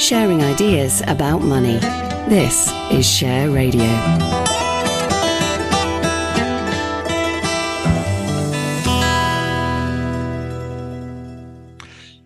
Sharing ideas about money. This is Share Radio.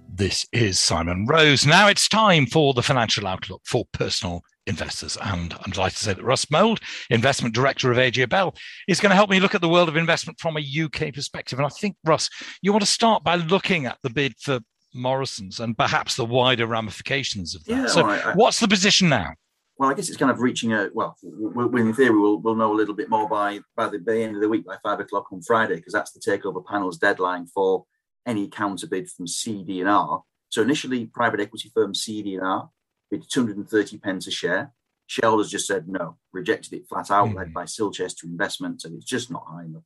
This is Simon Rose. Now it's time for the financial outlook for personal investors. And I'm delighted to say that Russ Mould, investment director of AJ Bell, is going to help me look at the world of investment from a UK perspective. And I think, Russ, you want to start by looking at the bid for Morrison's and perhaps the wider ramifications of that. Yeah, so, right. I- what's the position now? Well, I guess it's kind of reaching a well. In theory, we'll, we'll know a little bit more by by the, end of the week, by five o'clock on Friday, because that's the takeover panel's deadline for any counter bid from CD&R. So initially, private equity firm CD&R bid 230 pence a share. Shareholders just said no, rejected it flat out, led hmm. by Silchester Investments, and it's just not high enough.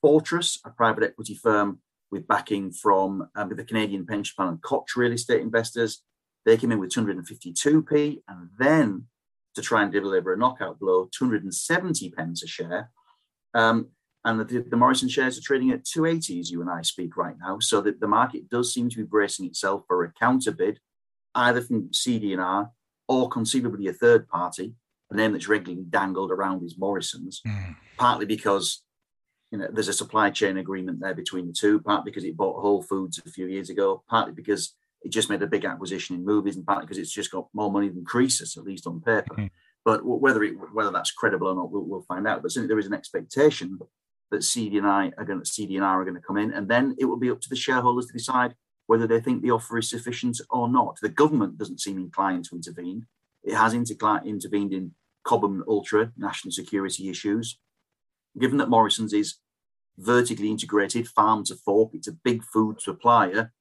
Fortress, a private equity firm with backing from um, the Canadian pension plan and Koch real estate investors, they came in with 252p, and then to try and deliver a knockout blow, 270 pence a share. Um, and the, the Morrison shares are trading at 280 as you and I speak right now. So that the market does seem to be bracing itself for a counter bid, either from CD&R or conceivably a third party. The name that's regularly dangled around is Morrison's, partly because you know there's a supply chain agreement there between the two, partly because it bought Whole Foods a few years ago, partly because it just made a big acquisition in movies, and partly because it's just got more money than Croesus, at least on paper. Hmm. But w- whether it whether that's credible or not, we'll, we'll find out. But certainly there is an expectation that CD and I are going to CD and R are going to come in, and then it will be up to the shareholders to decide whether they think the offer is sufficient or not. The government doesn't seem inclined to intervene. It has intercli- intervened in Cobham Ultra national security issues. Given that Morrison's is vertically integrated, farm to fork, it's a big food supplier.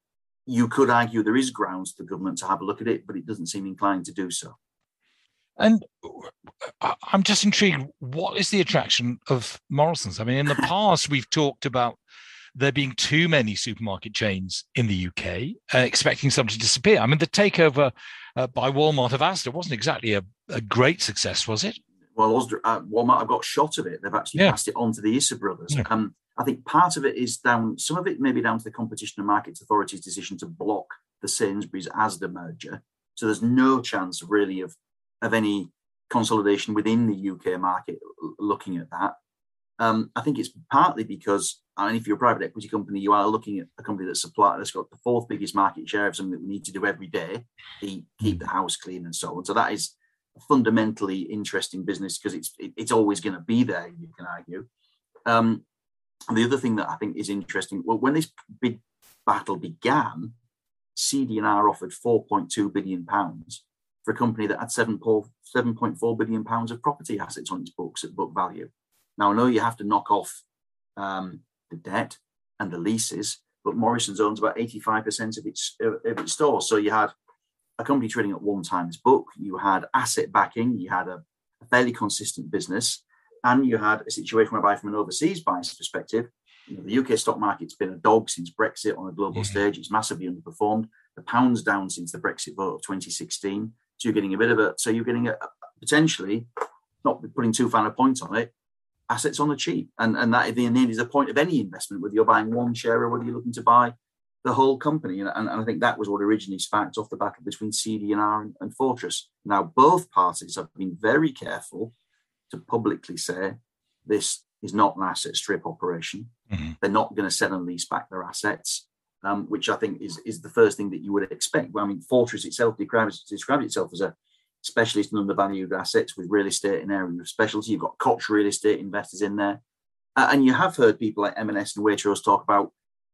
You could argue there is grounds for the government to have a look at it, but it doesn't seem inclined to do so. And I- I'm just intrigued. What is the attraction of Morrison's? I mean, in the past, we've talked about there being too many supermarket chains in the UK, uh, expecting some to disappear. I mean, the takeover uh, by Walmart of Asda wasn't exactly a, a great success, was it? Well, Asda, uh, Walmart have got shot of it. They've actually Yeah. passed it on to the Issa brothers. Yeah. Um, I think part of it is down, some of it may be down to the Competition and Markets Authority's decision to block the Sainsbury's Asda merger. So there's no chance really of, of any consolidation within the UK market looking at that. Um, I think it's partly because, I and if you're a private equity company, you are looking at a company that's supply that's got the fourth biggest market share of something that we need to do every day, eat, keep the house clean, and so on. So that is fundamentally interesting business because it's it, it's always going to be there. You can argue. Um, the other thing that I think is interesting, well, when this big battle began, CD&R offered 4.2 billion pounds for a company that had 7.4 billion pounds of property assets on its books at book value. Now I know you have to knock off um, the debt and the leases, but Morrison's owns about 85% of its of its stores. So you had a company trading at one times book, you had asset backing, you had a, a fairly consistent business, and you had a situation whereby, from an overseas buyer's perspective, you know, the UK stock market's been a dog since Brexit on a global mm-hmm. stage. It's massively underperformed. The pound's down since the Brexit vote of 2016. So you're getting a bit of a, so you're getting a, potentially, not putting too fine a point on it, assets on the cheap. And, and that at the end is the point of any investment, whether you're buying one share or whether you're looking to buy the whole company. And, and, and I think that was what originally sparked off the battle between CD&R and, and Fortress. Now, both parties have been very careful to publicly say this is not an asset strip operation. Mhm. They're not going to sell and lease back their assets, um, which I think is, is the first thing that you would expect. Well, I mean, Fortress itself describes, describes itself as a specialist in undervalued assets with real estate in area of specialty. You've got Koch real estate investors in there. Uh, and you have heard people like M&S and Waitrose talk about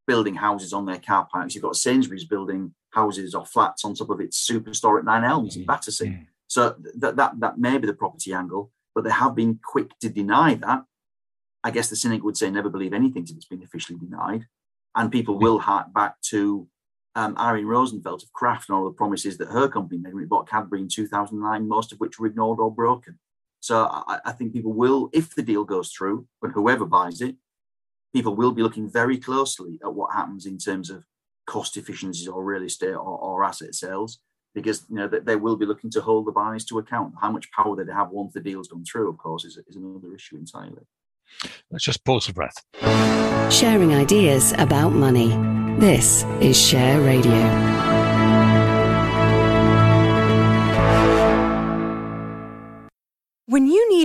building houses on their car parks. You've got Sainsbury's building houses or flats on top of its superstore at Nine Elms in Battersea. So that, that that may be the property angle, but they have been quick to deny that. I guess the cynic would say never believe anything till it's been officially denied. And people will hark back to um, Irene Rosenfeld of Kraft and all the promises that her company made when it bought Cadbury in 2009, most of which were ignored or broken. So I, I think people will, if the deal goes through, but whoever buys it, people will be looking very closely at what happens in terms of cost efficiencies or real estate or, or asset sales, because you know they will be looking to hold the buyers to account. How much power they have once the deal's gone through, of course, is, is another issue entirely. Let's just pause for breath. Sharing ideas about money. This is Share Radio.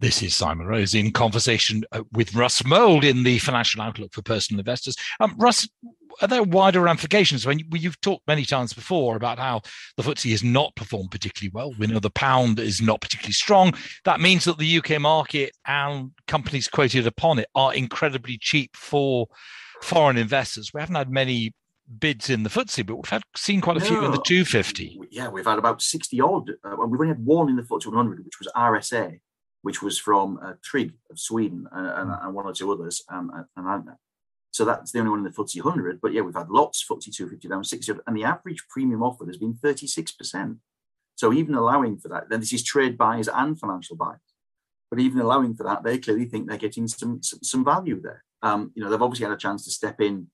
This is Simon Rose in conversation uh, with Russ Mould in the Financial Outlook for Personal Investors. Um, Russ, are there wider ramifications? When you've talked many times before about how the FTSE has not performed particularly well, we know the pound is not particularly strong. That means that the UK market and companies quoted upon it are incredibly cheap for foreign investors. We haven't had many bids in the FTSE, but we've had seen quite a few in the 250. Yeah, we've had about 60 odd. Uh, we've only had one in the FTSE 100, which was RSA which was from uh, Tryg of Sweden uh, and, and, one or two others. Um, and, so that's the only one in the FTSE 100. But yeah, we've had lots, FTSE 250 down 60, and the average premium offered has been 36%. So even allowing for that, then this is trade buyers and financial buyers. But even allowing for that, they clearly think they're getting some some, some value there. Um, you know, they've obviously had a chance to step in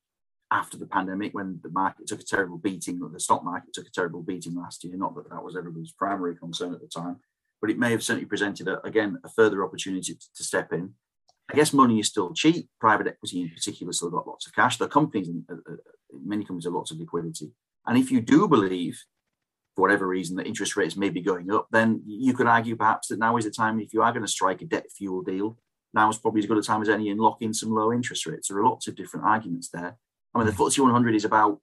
after the pandemic when the market took a terrible beating, the stock market took a terrible beating last year. Not that that was everybody's primary concern at the time but it may have certainly presented a, again a further opportunity to, to, step in. I guess money is still cheap. Private equity, in particular, still got lots of cash. The companies, uh, uh, many companies, have lots of liquidity. And if you do believe, for whatever reason, that interest rates may be going up, then you could argue perhaps that now is the time. If you are going to strike a debt fuel deal, now is probably as good a time as any in locking some low interest rates. There are lots of different arguments there. I mean, the FTSE 100 is about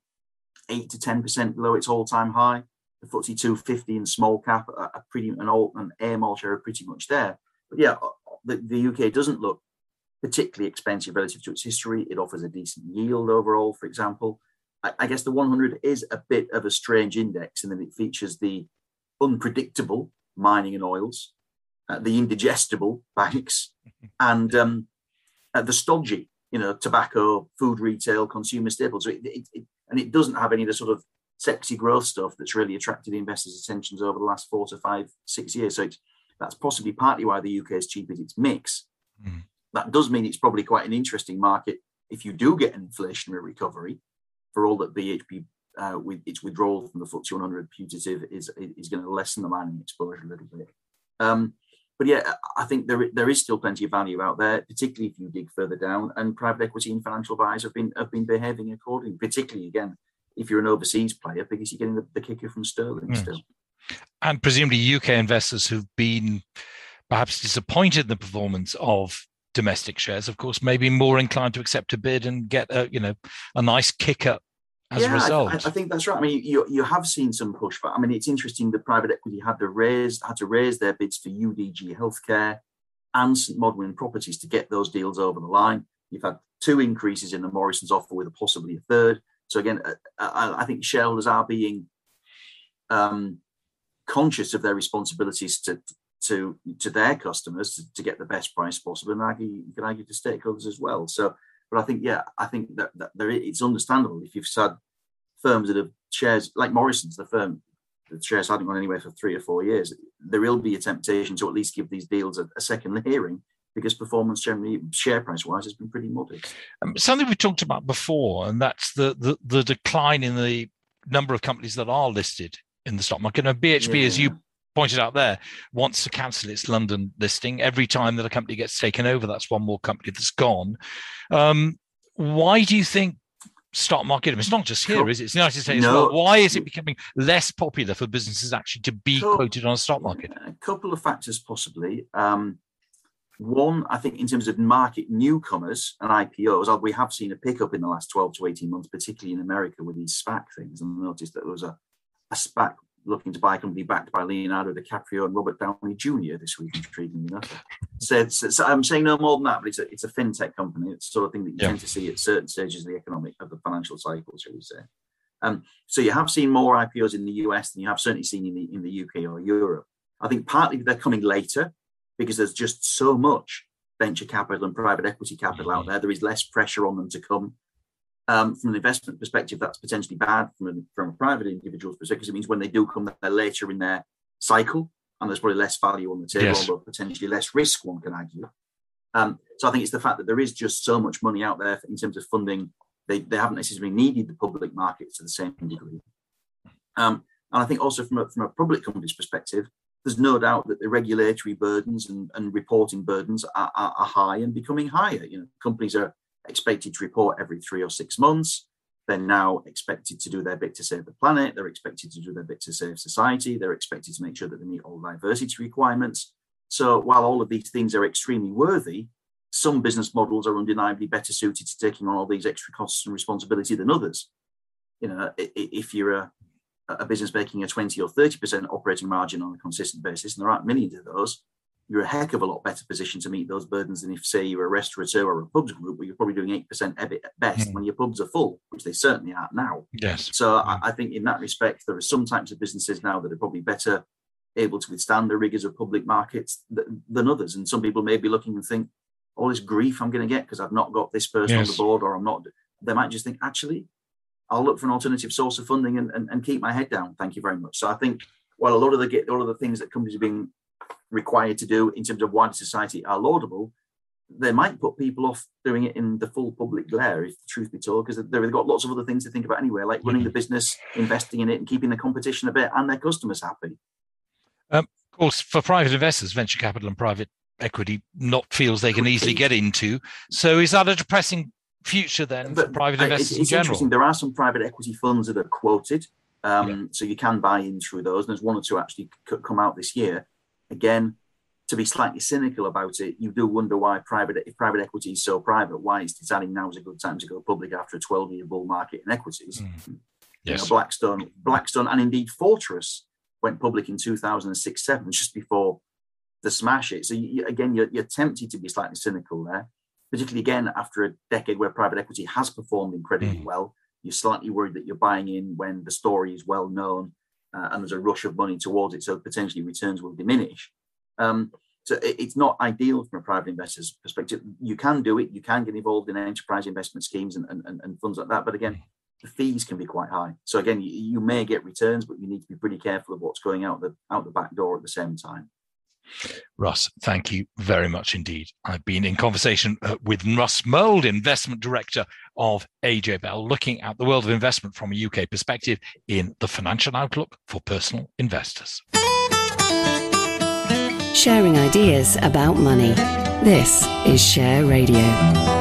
eight to ten percent below its all-time high the FTSE 250 and small cap are, pretty an alt and AIM All-Share are pretty much there. But yeah, uh, the, the UK doesn't look particularly expensive relative to its history. It offers a decent yield overall, for example. I, I guess the 100 is a bit of a strange index in that it features the unpredictable mining and oils, uh, the indigestible banks, and um, uh, the stodgy, you know, tobacco, food retail, consumer staples. It, it, it, and it doesn't have any of the sort of sexy growth stuff that's really attracted investors' attentions over the last four to five, six years. So that's possibly partly why the UK is cheap as its mix. Mm. That does mean it's probably quite an interesting market if you do get an inflationary recovery. For all that BHP, uh, with its withdrawal from the FTSE 100 putative is is going to lessen the mining exposure a little bit. Um, but yeah, I think there there is still plenty of value out there, particularly if you dig further down. And private equity and financial buyers have been have been behaving accordingly. Particularly again, if you're an overseas player because you're getting the, the kicker from sterling mm. still. And presumably, UK investors who've been perhaps disappointed in the performance of domestic shares, of course, may be more inclined to accept a bid and get a you know a nice kicker as yeah, a result. I, I, think that's right. I mean, you you have seen some pushback. I mean, it's interesting that private equity had to raise had to raise their bids for UDG Healthcare and St Modwen Properties to get those deals over the line. You've had two increases in the Morrison's offer with a possibly a third. So again, uh, I, I think shareholders are being um, conscious of their responsibilities to to to their customers to, to, get the best price possible, and argue, you can argue to stakeholders as well. So, but I think yeah, I think that, that there it's understandable if you've had firms that have shares like Morrison's, the firm the shares hadn't gone anywhere for three or four years. There will be a temptation to at least give these deals a, a second hearing because performance generally, share price wise, has been pretty modest. Um, something we talked about before, and that's the, the, the decline in the number of companies that are listed in the stock market. Now, BHP, yeah. as you pointed out there, wants to cancel its London listing. Every time that a company gets taken over, that's one more company that's gone. Um, why do you think stock market? It's not just here, is it? It's the United States. No. Well. Why is it becoming less popular for businesses actually to be quoted on a stock market? A couple of factors, possibly. Um, One, I think in terms of market newcomers and IPOs, we have seen a pickup in the last 12 to 18 months, particularly in America with these SPAC things. And I noticed that there was a, a SPAC looking to buy a company backed by Leonardo DiCaprio and Robert Downey Jr. this week, intriguingly enough. So, so, so, I'm saying no more than that, but it's a, it's a fintech company. It's the sort of thing that you yeah. tend to see at certain stages of the economic, of the financial cycle, shall we say. Um, so you have seen more IPOs in the US than you have certainly seen in the, in the UK or Europe. I think partly they're coming later because there's just so much venture capital and private equity capital out mm-hmm. there. There is less pressure on them to come. Um, from an investment perspective, that's potentially bad from a, from a private individual's perspective. because It means when they do come, they're later in their cycle, and there's probably less value on the table, yes. although potentially less risk. One can argue. Um, so I think it's the fact that there is just so much money out there in terms of funding. They, they haven't necessarily needed the public markets to the same degree. Um, and I think also from a, from a public company's perspective, there's no doubt that the regulatory burdens and, and reporting burdens are, are, are, high and becoming higher. You know, companies are expected to report every three or six months. They're now expected to do their bit to save the planet. They're expected to do their bit to save society. They're expected to make sure that they meet all diversity requirements. So while all of these things are extremely worthy, some business models are undeniably better suited to taking on all these extra costs and responsibility than others. You know, if you're a a business making a 20 or 30% operating margin on a consistent basis, and there aren't millions of those, you're a heck of a lot better positioned to meet those burdens than if, say, you're a restaurateur or a pubs group where you're probably doing 8% EBIT at best mm. when your pubs are full, which they certainly are now. Yes. So I, I, think in that respect, there are some types of businesses now that are probably better able to withstand the rigors of public markets th- than others. And some people may be looking and think, all this grief I'm going to get because I've not got this person yes. on the board or I'm not. They might just think, actually, I'll look for an alternative source of funding and, and, and, keep my head down. Thank you very much. So I think while a lot of the a of the things that companies are being required to do in terms of wider society are laudable, they might put people off doing it in the full public glare, if the truth be told, because they've got lots of other things to think about anyway, like running the business, investing in it, and keeping the competition a bit and their customers happy. Um, of course, for private investors, venture capital and private equity not feels they can easily get into. So is that a depressing future then but, for private investors it's, it's interesting. There are some private equity funds that are quoted, um, yeah. so you can buy in through those. And there's one or two actually come out this year. Again, to be slightly cynical about it, you do wonder why private if private equity is so private, why it's deciding now is a good time to go public after a 12-year bull market in equities. Mm. Yes. You know, Blackstone, Blackstone, and indeed Fortress went public in 2006-7, just before the smash it. So you, again, you're, you're tempted to be slightly cynical there particularly again after a decade where private equity has performed incredibly mm. well. You're slightly worried that you're buying in when the story is well known uh, and there's a rush of money towards it, so potentially returns will diminish. Um, so it, it's not ideal from a private investor's perspective. You can do it, you can get involved in enterprise investment schemes and, and, and funds like that, but again, mm. the fees can be quite high. So again, you, you may get returns, but you need to be pretty careful of what's going out the out the back door at the same time. Russ, thank you very much indeed. I've been in conversation uh, with Russ Mould, Investment Director of AJ Bell, looking at the world of investment from a UK perspective in the financial outlook for personal investors. Sharing ideas about money. This is Share Radio.